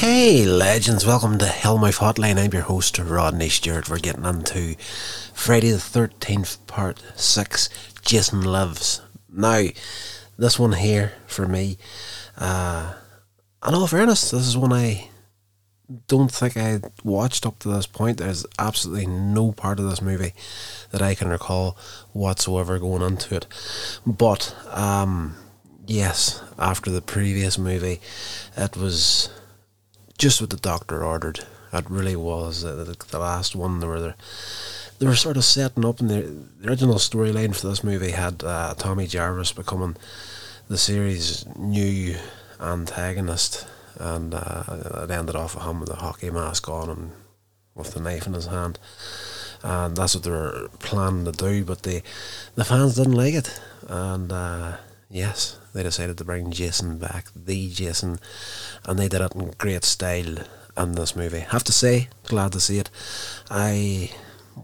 Hey, legends, welcome to Hellmouth Hotline. I'm your host, Rodney Stewart. We're getting into Friday the 13th, part 6 Jason Lives. Now, this one here for me, uh, in all fairness, this is one I don't think I watched up to this point. There's absolutely no part of this movie that I can recall whatsoever going into it. But, um, yes, after the previous movie, it was just what the doctor ordered. It really was. Uh, the, the last one, they were they were sort of setting up, and the, the original storyline for this movie had uh, Tommy Jarvis becoming the series' new antagonist, and uh, it ended off with him with a hockey mask on and with the knife in his hand. And that's what they were planning to do, but the the fans didn't like it, and uh, yes, they decided to bring Jason back, the Jason, and they did it in great style in this movie. Have to say, glad to see it. I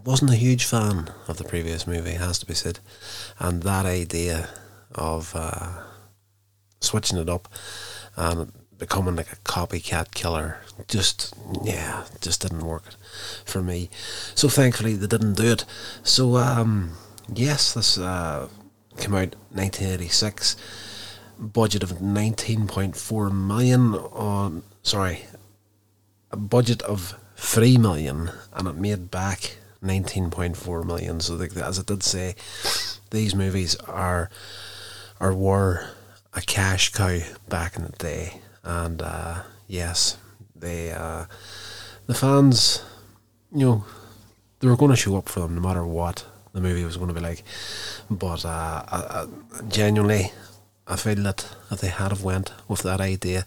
wasn't a huge fan of the previous movie, has to be said, and that idea of uh, switching it up and becoming like a copycat killer just yeah just didn't work for me so thankfully they didn't do it so um yes this uh came out 1986 budget of 19.4 million on sorry a budget of 3 million and it made back 19.4 million. So the, as I did say these movies are or were a cash cow back in the day. And uh, yes they uh, the fans you know they were going to show up for them no matter what the movie was going to be like but uh, I, I, genuinely I feel that if they had have went with that idea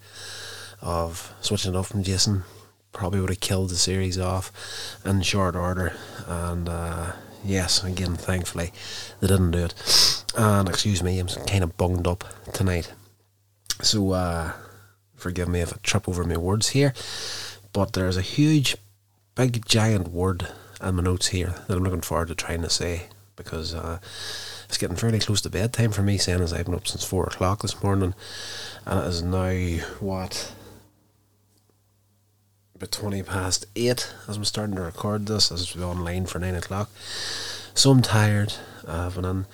of switching it up from Jason, probably would have killed the series off in short order. And uh, yes, again, thankfully, they didn't do it. And excuse me, I'm kind of bunged up tonight. So uh, forgive me if I trip over my words here. But there's a huge, big, giant word in my notes here that I'm looking forward to trying to say because uh, it's getting fairly close to bedtime for me, saying as I've been up since four o'clock this morning, and it is now what about twenty past eight as I'm starting to record this. As it's online for nine o'clock, so I'm tired. I've been.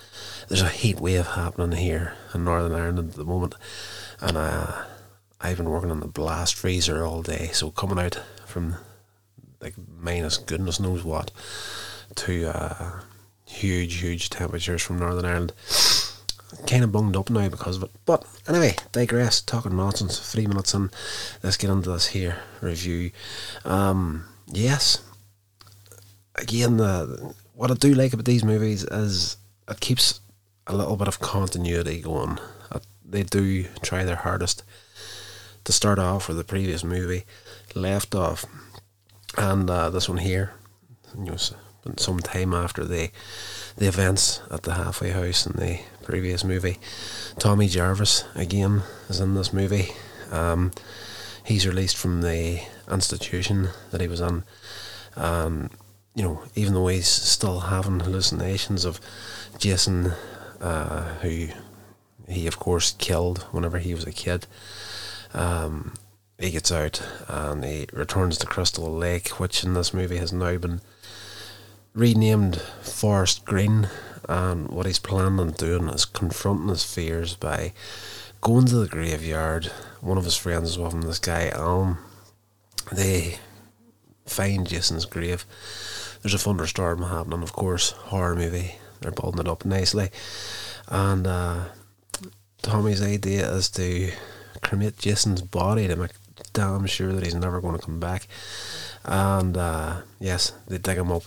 There's a heat wave happening here in Northern Ireland at the moment, and uh, I've been working on the blast freezer all day. So coming out from like minus goodness knows what to uh, huge, huge temperatures from Northern Ireland. Kind of bunged up now because of it. But anyway, digress. Talking nonsense. Three minutes in. Let's get into this here review. Um, yes. Again, the what I do like about these movies is it keeps a little bit of continuity going. They do try their hardest to start off where the previous movie left off, and uh, this one here, you know, some time after the the events at the halfway house in the previous movie. Tommy Jarvis again is in this movie. Um, he's released from the institution that he was in. Um, you know, even though he's still having hallucinations of Jason, uh, who he of course killed whenever he was a kid. Um, he gets out and he returns to Crystal Lake, which in this movie has now been renamed Forest Green, and what he's planning on doing is confronting his fears by going to the graveyard. One of his friends is with him, this guy Alan. They find Jason's grave. There's a thunderstorm happening, of course, horror movie. They're building it up nicely. And uh, Tommy's idea is to cremate Jason's body to make damn sure that he's never going to come back. And uh, yes, they dig him up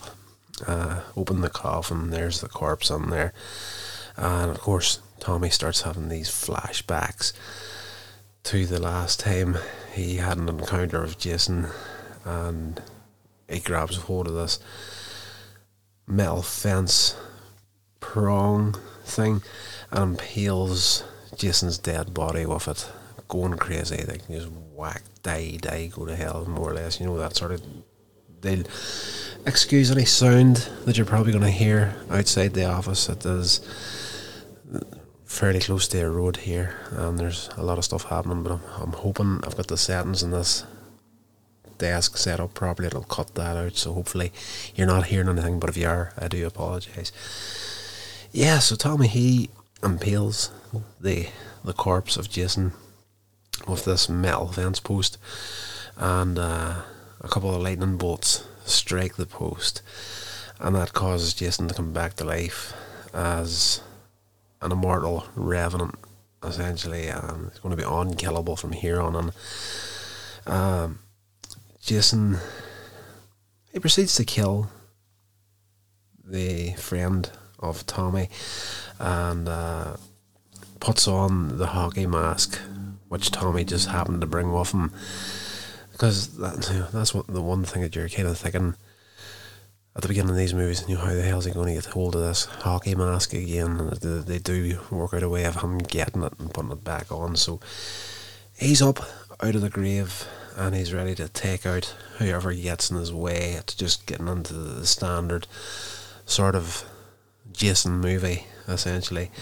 uh, open the coffin, there's the corpse on there. And of course, Tommy starts having these flashbacks to the last time he had an encounter with Jason, and he grabs hold of this metal fence prong thing and peels Jason's dead body with it, going crazy. They can just whack, die, die, go to hell, more or less. You know that sort of. They'll excuse any sound that you're probably going to hear outside the office. It is fairly close to a road here, and there's a lot of stuff happening. But I'm, I'm hoping I've got the settings in this desk set up properly, it'll cut that out. So hopefully you're not hearing anything. But if you are, I do apologise. Yeah. So Tommy he impales the the corpse of Jason with this metal fence post, and uh, a couple of lightning bolts strike the post, and that causes Jason to come back to life as an immortal revenant, essentially. and it's going to be unkillable from here on. And um, Jason, he proceeds to kill the friend of Tommy and uh, puts on the hockey mask, which Tommy just happened to bring with him. Because that, that's what the one thing that you're kind of thinking at the beginning of these movies, you know, how the hell is he going to get hold of this hockey mask again? And they do work out a way of him getting it and putting it back on. So he's up out of the grave and he's ready to take out whoever gets in his way. It's just getting into the standard sort of Jason movie, essentially.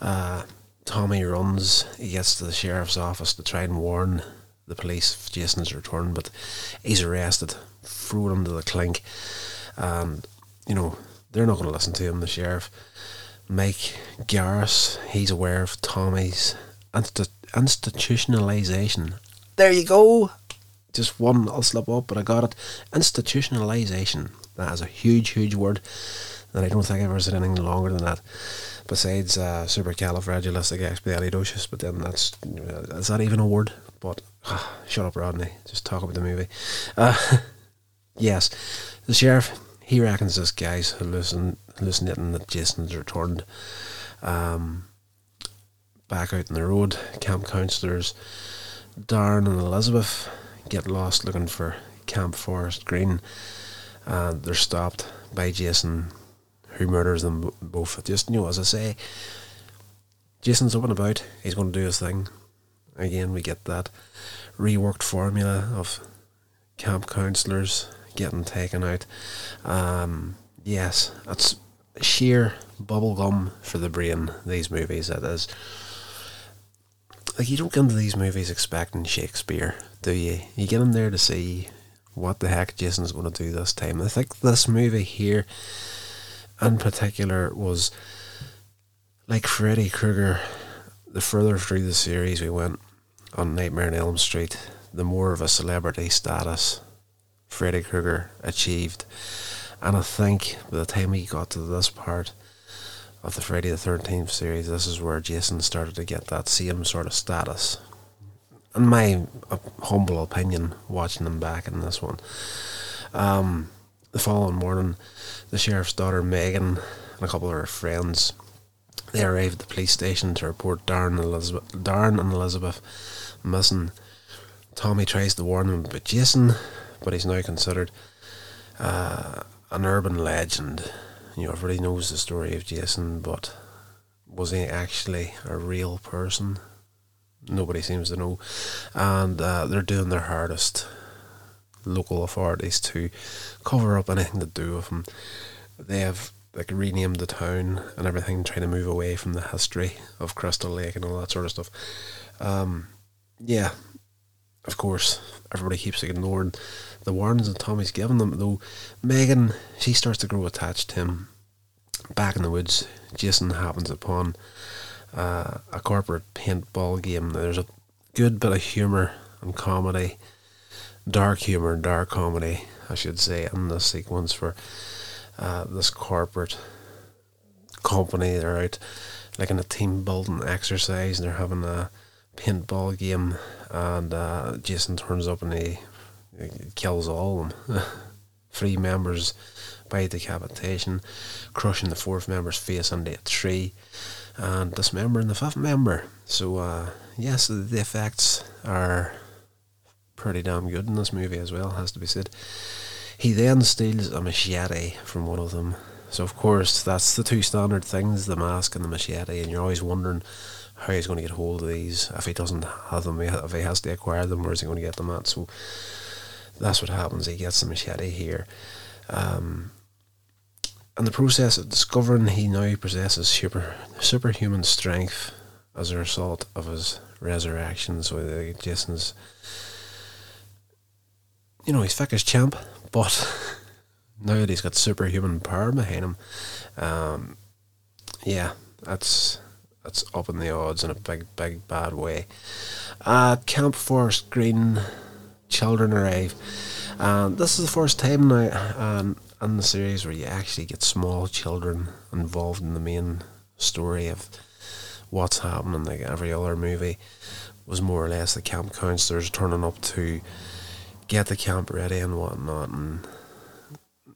Uh, Tommy runs, he gets to the sheriff's office to try and warn the police of Jason's return, but he's arrested, thrown into the clink and you know they're not going to listen to him. The sheriff, Mike Garris, he's aware of Tommy's insti- institutionalization. There you go. Just one I'll slip up, but I got it. Institutionalization. That is a huge, huge word that I don't think I've ever said anything longer than that. Besides uh, supercalifragilisticexpialidocious, but then that's is that even a word? But uh, shut up, Rodney. Just talk about the movie. Uh, yes, the sheriff, he reckons this guy's hallucin- hallucinating that Jason's returned. Um, back out in the road, camp counsellors Darren and Elizabeth get lost looking for Camp Forest Green, and they're stopped by Jason, who murders them both. Just you know, as I say, Jason's up and about. He's going to do his thing. Again, we get that reworked formula of camp counsellors getting taken out. Um, yes, it's sheer bubblegum for the brain, these movies, it is. Like, you don't get into these movies expecting Shakespeare, do you? You get in there to see what the heck Jason's going to do this time. I think this movie here, in particular, was like Freddy Krueger. The further through the series we went on Nightmare on Elm Street, the more of a celebrity status Freddy Krueger achieved. And I think by the time we got to this part of the Friday the 13th series, this is where Jason started to get that same sort of status. In my uh, humble opinion, watching them back in this one. Um, the following morning, the sheriff's daughter Megan and a couple of her friends they arrived at the police station to report Darren and Elizabeth, Darren and Elizabeth missing. Tommy tries to warn them about Jason, but he's now considered uh, an urban legend. You know, everybody knows the story of Jason, but was he actually a real person? Nobody seems to know, and uh, they're doing their hardest. Local authorities to cover up anything to do with them. They have like renamed the town and everything, trying to move away from the history of Crystal Lake and all that sort of stuff. Um, yeah, of course, everybody keeps ignoring the warnings that Tommy's given them. Though Megan, she starts to grow attached to him. Back in the woods, Jason happens upon uh, a corporate paintball game. There's a good bit of humour and comedy, dark humour and dark comedy, I should say, in this sequence for uh, this corporate company. They're out like in a team building exercise and they're having a paintball game and uh, Jason turns up and he, he kills all of them. Three members by decapitation, crushing the fourth member's face into a tree, and dismembering the fifth member. So, uh, yes, the effects are pretty damn good in this movie as well, has to be said. He then steals a machete from one of them. So, of course, that's the two standard things the mask and the machete, and you're always wondering how he's going to get hold of these. If he doesn't have them, if he has to acquire them, where's he going to get them at? So that's what happens. He gets the machete here. Um, and the process of discovering he now possesses super superhuman strength as a result of his resurrection. So Jason's you know, he's Ficker's champ, but now that he's got superhuman power behind him, um, yeah, that's that's up in the odds in a big, big, bad way. Uh, Camp Forest Green, children arrive. Um, this is the first time now um, in the series where you actually get small children involved in the main story of what's happening. Like every other movie was more or less the camp counselors turning up to get the camp ready and whatnot, and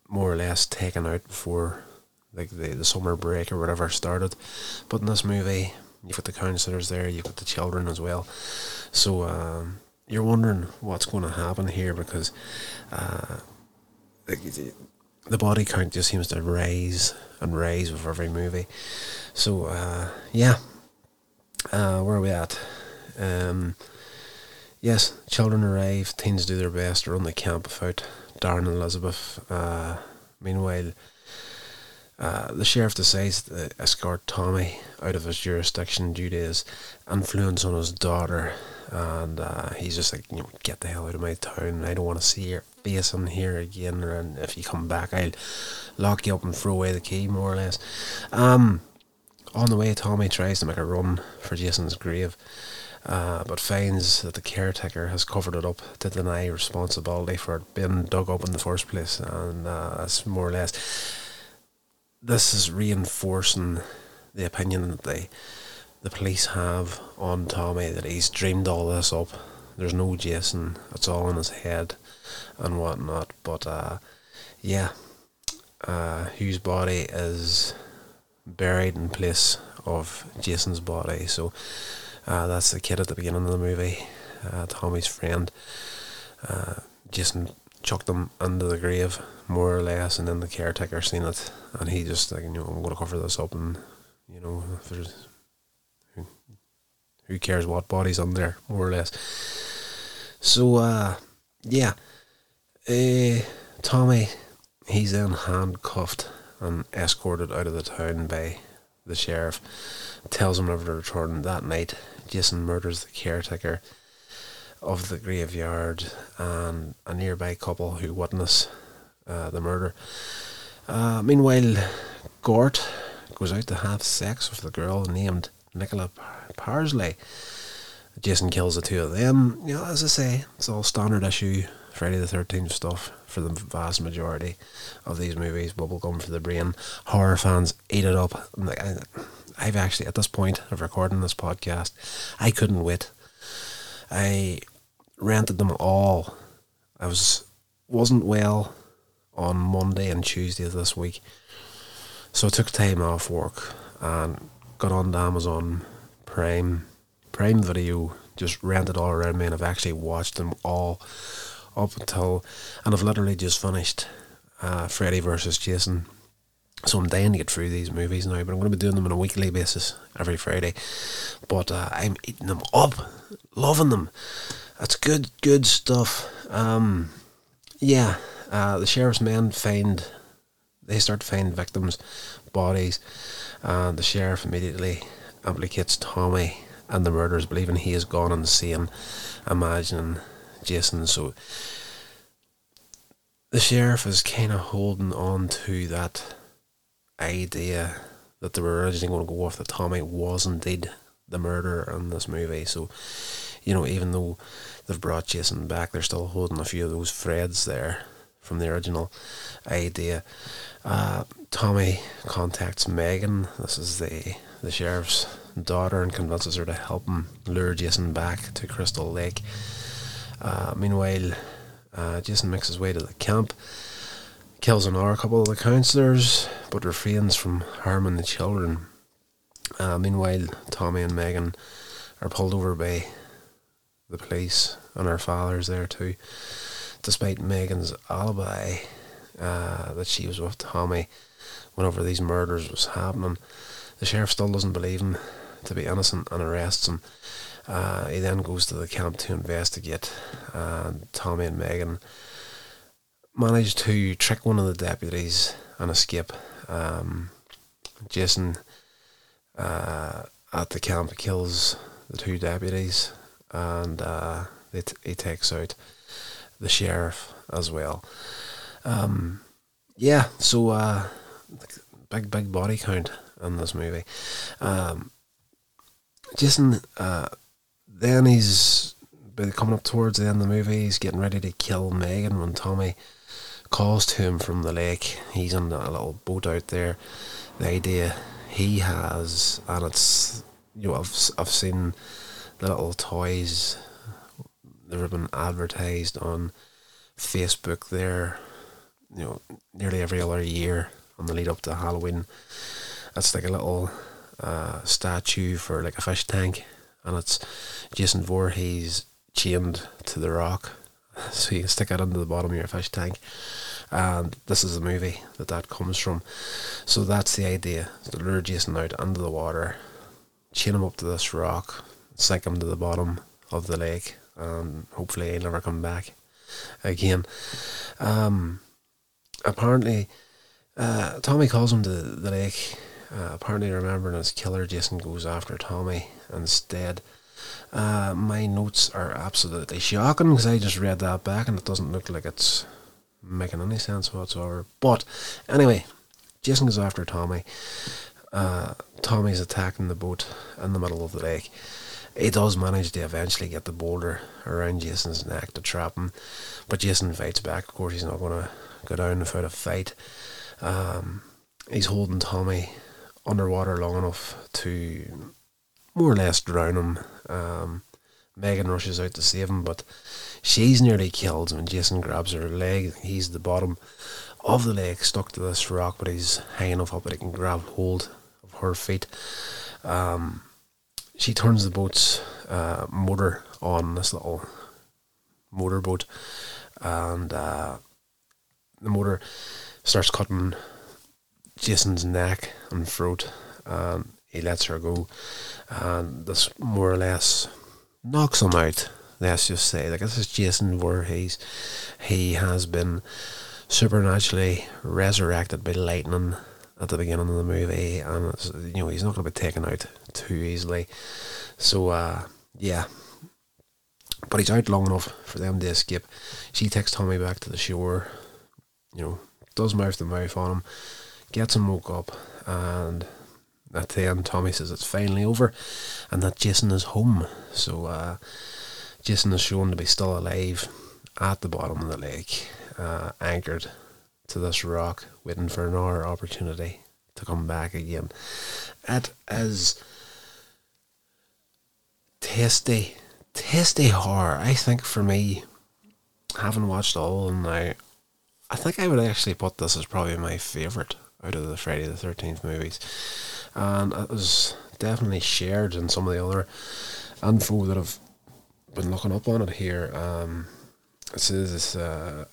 more or less taken out before like the, the summer break or whatever started. But in this movie, you've got the counsellors there, you've got the children as well. So um, you're wondering what's going to happen here because uh, the, the body count just seems to rise and rise with every movie. So uh, yeah, uh, where are we at? Um, yes, children arrive, teens do their best to run the camp without Darren and Elizabeth. Uh, meanwhile, uh, the sheriff decides to escort Tommy out of his jurisdiction due to his influence on his daughter, and uh, he's just like, you know, get the hell out of my town. I don't want to see your face in here again, and if you come back, I'll lock you up and throw away the key, more or less. Um, on the way, Tommy tries to make a run for Jason's grave. Uh, but finds that the caretaker has covered it up to deny responsibility for it being dug up in the first place, and uh, that's more or less this is reinforcing the opinion that they, the police have on Tommy that he's dreamed all this up. There's no Jason. It's all in his head and whatnot. But uh, yeah, uh, Hugh's body is buried in place of Jason's body. So uh, that's the kid at the beginning of the movie, uh, Tommy's friend. Uh, Jason chucked him into the grave, more or less, and then the caretaker seen it, and he just like, you know, I'm to cover this up, and you know, who, who cares what body's on there, more or less. So, uh, yeah, uh, Tommy, he's then handcuffed and escorted out of the town by the sheriff. Tells him never to return that night. Jason murders the caretaker of the graveyard and a nearby couple who witness uh, the murder. Uh, meanwhile, Cort goes out to have sex with the girl named Nicola Parsley. Jason kills the two of them. You know, as I say, it's all standard issue Friday the Thirteenth stuff for the vast majority of these movies. Bubblegum for the brain. Horror fans eat it up. I've actually at this point of recording this podcast, I couldn't wait I rented them all. I was wasn't well on Monday and Tuesday of this week, so I took time off work and got on to Amazon Prime Prime Video. Just rented all around me, and I've actually watched them all up until, and I've literally just finished uh, Freddy versus Jason. So I'm dying to get through these movies now, but I'm going to be doing them on a weekly basis every Friday. But uh, I'm eating them up, loving them. That's good, good stuff. Um, yeah, uh, the sheriff's men find they start to find victims' bodies, and the sheriff immediately implicates Tommy and the murders, believing he has gone insane, imagining Jason. So the sheriff is kind of holding on to that idea that they were originally going to go off that Tommy was indeed the murderer in this movie. So you know, even though they've brought Jason back, they're still holding a few of those threads there from the original idea. Uh, Tommy contacts Megan. This is the the sheriff's daughter and convinces her to help him lure Jason back to Crystal Lake. Uh, meanwhile, uh, Jason makes his way to the camp, kills another couple of the counselors, but refrains from harming the children. Uh, meanwhile, Tommy and Megan are pulled over by the police and her father's there too. Despite Megan's alibi uh, that she was with Tommy whenever these murders was happening, the sheriff still doesn't believe him to be innocent and arrests him. Uh, he then goes to the camp to investigate, and Tommy and Megan manage to trick one of the deputies and escape. Um, Jason uh, at the camp kills the two deputies and uh, he takes out the sheriff as well. Um, yeah, so uh, big big body count in this movie. Um, Jason, uh, then he's coming up towards the end of the movie. He's getting ready to kill Megan when Tommy calls to him from the lake. He's on a little boat out there. The idea he has, and it's you know I've I've seen the little toys that have been advertised on Facebook there, you know, nearly every other year on the lead up to Halloween. That's like a little uh, statue for like a fish tank, and it's Jason Voorhees chained to the rock, so you can stick it under the bottom of your fish tank. And this is the movie that that comes from. So that's the idea: to lure Jason out under the water, chain him up to this rock, sink him to the bottom of the lake, and hopefully he'll never come back again. Um, apparently, uh, Tommy calls him to the lake. Uh, apparently, remembering his killer, Jason goes after Tommy instead. Uh, my notes are absolutely shocking because I just read that back and it doesn't look like it's making any sense whatsoever. But anyway, Jason goes after Tommy. Uh, Tommy's attacking the boat in the middle of the lake. He does manage to eventually get the boulder around Jason's neck to trap him, but Jason fights back. Of course, he's not going to go down without a fight. Um, he's holding Tommy underwater long enough to more or less drown him. Um, Megan rushes out to save him, but she's nearly killed when Jason grabs her leg. He's the bottom of the lake, stuck to this rock, but he's high enough up that he can grab hold of her feet. Um, she turns the boat's uh, motor on this little motorboat, and uh, the motor starts cutting Jason's neck and throat, and he lets her go, and this more or less knocks him out. Let's just say, like this is Jason Voorhees. He has been supernaturally resurrected by lightning at the beginning of the movie, and you know he's not going to be taken out too easily. So uh, yeah, but he's out long enough for them to escape. She takes Tommy back to the shore. You know, does mouth to mouth on him, gets him woke up, and at the end, Tommy says it's finally over, and that Jason is home. So uh, Jason is shown to be still alive at the bottom of the lake, uh, anchored to this rock, waiting for another opportunity to come back again. It is tasty, tasty horror. I think for me, having watched all now, I think I would actually put this as probably my favourite out of the Friday the 13th movies. And it was definitely shared in some of the other info that I've been looking up on it here. Um, it says uh,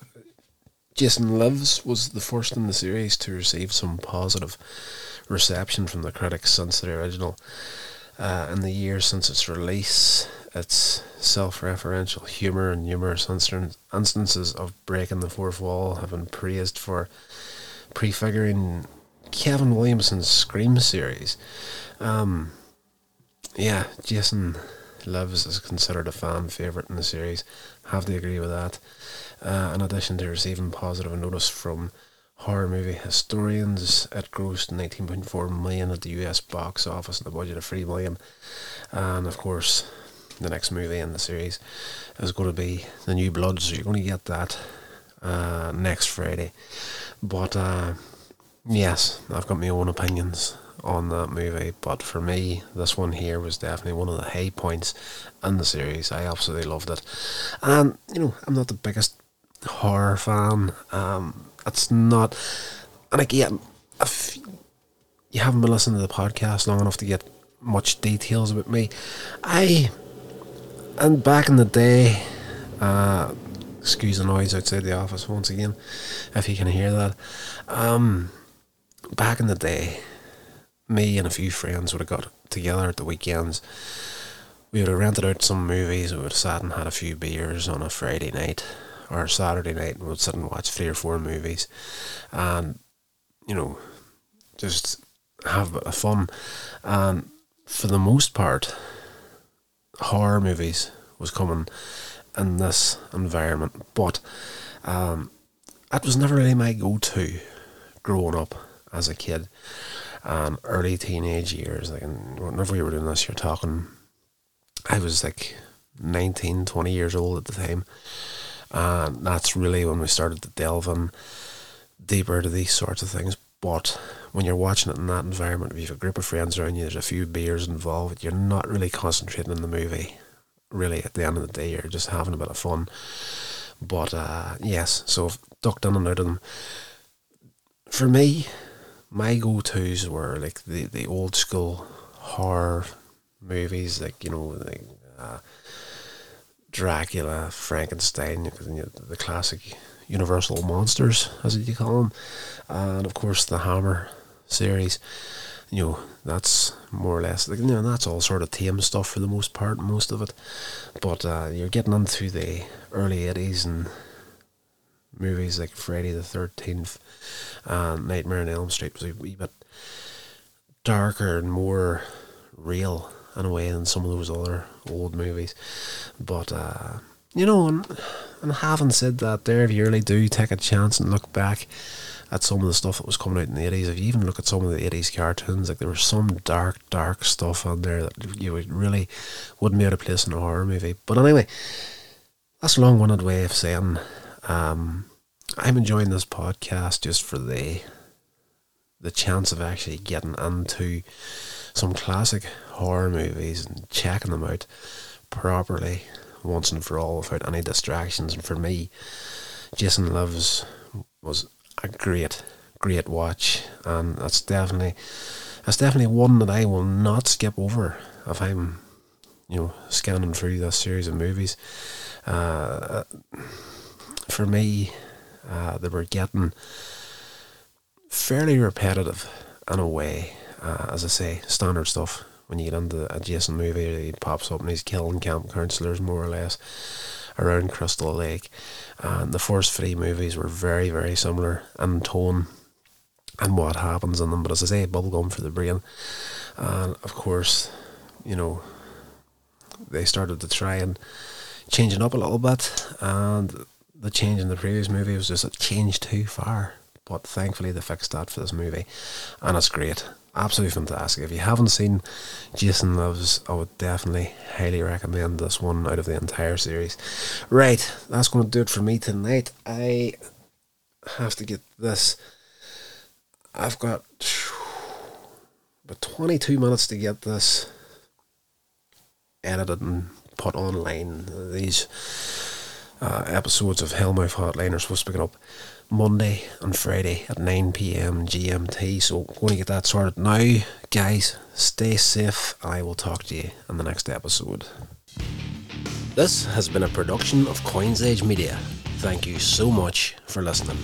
Jason Lives was the first in the series to receive some positive reception from the critics since the original. Uh, in the years since its release, its self referential humour and numerous instances of breaking the fourth wall have been praised for prefiguring Kevin Williamson's Scream series. Um, yeah, Jason Lives is considered a fan favourite in the series. Have to agree with that. Uh, in addition to receiving positive notice from horror movie historians, it grossed 19.4 million at the US box office and a budget of 3 million. And of course, the next movie in the series is going to be The New Blood, so you're going to get that uh, next Friday. But uh, yes, I've got my own opinions on that movie, but for me, this one here was definitely one of the high points in the series. I absolutely loved it. And, you know, I'm not the biggest horror fan. Um, it's not. And again, if you haven't been listening to the podcast long enough to get much details about me, I. And back in the day, uh, excuse the noise outside the office once again, if you can hear that. Um, back in the day, me and a few friends would have got together at the weekends. We would have rented out some movies. We would have sat and had a few beers on a Friday night or Saturday night, and we would sit and watch three or four movies, and you know, just have a bit of fun. And for the most part, horror movies was coming in this environment, but um, that was never really my go-to growing up as a kid and early teenage years. Like, whenever we were doing this, you're talking. I was like 19, 20 years old at the time, and that's really when we started to delve in deeper to these sorts of things. But when you're watching it in that environment, if you have a group of friends around you, there's a few beers involved, you're not really concentrating on the movie. Really, at the end of the day, you're just having a bit of fun. But uh, yes, so ducked in and out of them. For me, my go tos were like the, the old school horror movies, like, you know, like uh, Dracula, Frankenstein, the classic Universal monsters, as you call them, and of course the Hammer series. You know, that's more or less like you know that's all sort of tame stuff for the most part, most of it. But uh, you're getting into the early eighties and movies like Friday the Thirteenth and Nightmare on Elm Street was a wee bit darker and more real in a way than some of those other old movies. But uh, you know, and, and having said that, there, if you really do take a chance and look back at some of the stuff that was coming out in the 80s, if you even look at some of the 80s cartoons, like there was some dark, dark stuff on there that you would really wouldn't be out of place in a horror movie. But anyway, that's a long winded way of saying um, I'm enjoying this podcast just for the the chance of actually getting into some classic horror movies and checking them out properly once and for all without any distractions. And for me, Jason Lives was a great, great watch, and that's definitely that's definitely one that I will not skip over if I'm, you know, scanning through this series of movies. Uh, for me, uh, they were getting fairly repetitive in a way. Uh, as I say, standard stuff when you get into a Jason movie, he pops up and he's killing camp counselors more or less around Crystal Lake. And the first three movies were very, very similar in tone and what happens in them. But as I say, bubblegum for the brain. And of course, you know, they started to try and change it up a little bit. And the change in the previous movie was just a change too far. But thankfully, they fixed that for this movie. And it's great absolutely fantastic. If you haven't seen Jason Lives, I would definitely highly recommend this one out of the entire series. Right, that's going to do it for me tonight. I have to get this. I've got about 22 minutes to get this edited and put online. These uh, episodes of Hellmouth Hotline are supposed to be up Monday and Friday at 9 pm GMT. So, going to get that sorted now. Guys, stay safe. I will talk to you in the next episode. This has been a production of Coins Age Media. Thank you so much for listening.